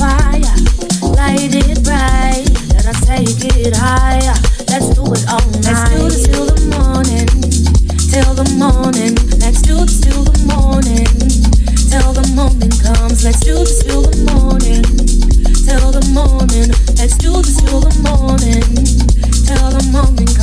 fire, light it bright. Let us take it higher. Let's do it all night. Let's do this till the morning, till the morning. Let's do this till the morning, till the morning comes. Let's do this till the morning, till the morning. Let's do this till the morning, till the morning.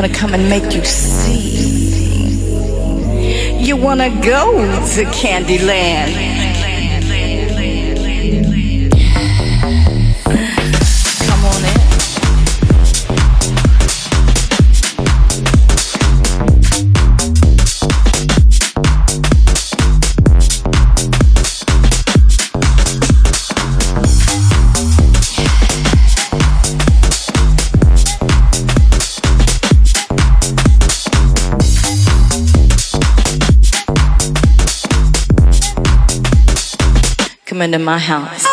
Gonna come and make you see. You wanna go to Candyland. Come into my house.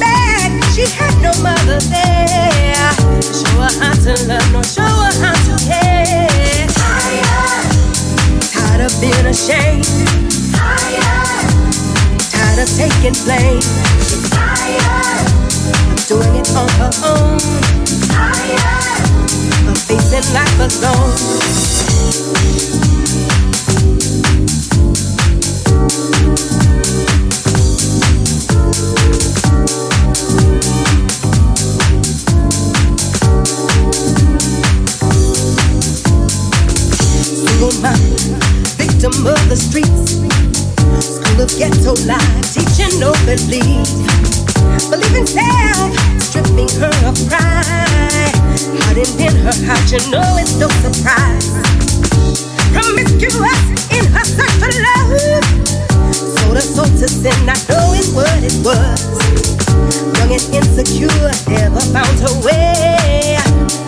Back, she had no mother there. Show her how to love, no show her how to care. Tired, tired of being ashamed. Tired, tired of taking blame. Tired of doing it on her own. Tired of facing life alone. wisdom of the streets. School of ghetto life, teaching no belief. Believing self, stripping her of pride. Hiding in her heart, you know it's no surprise. Promiscuous in her search for love. Sold her soul to sin, not knowing what it was. Young and insecure, never found her way.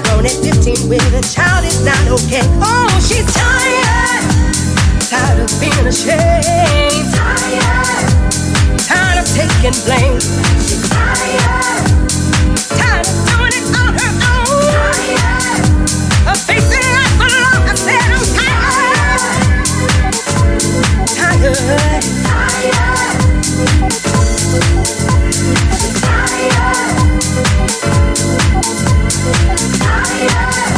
Grown at 15 with a child is not okay. Oh, she's tired tired of being ashamed. Tired. Tired of taking blame. She's tired. Tired of doing it on her own. Tired. Of facing life alone. I said I'm tired. Tired. Tired. She's tired. Tired.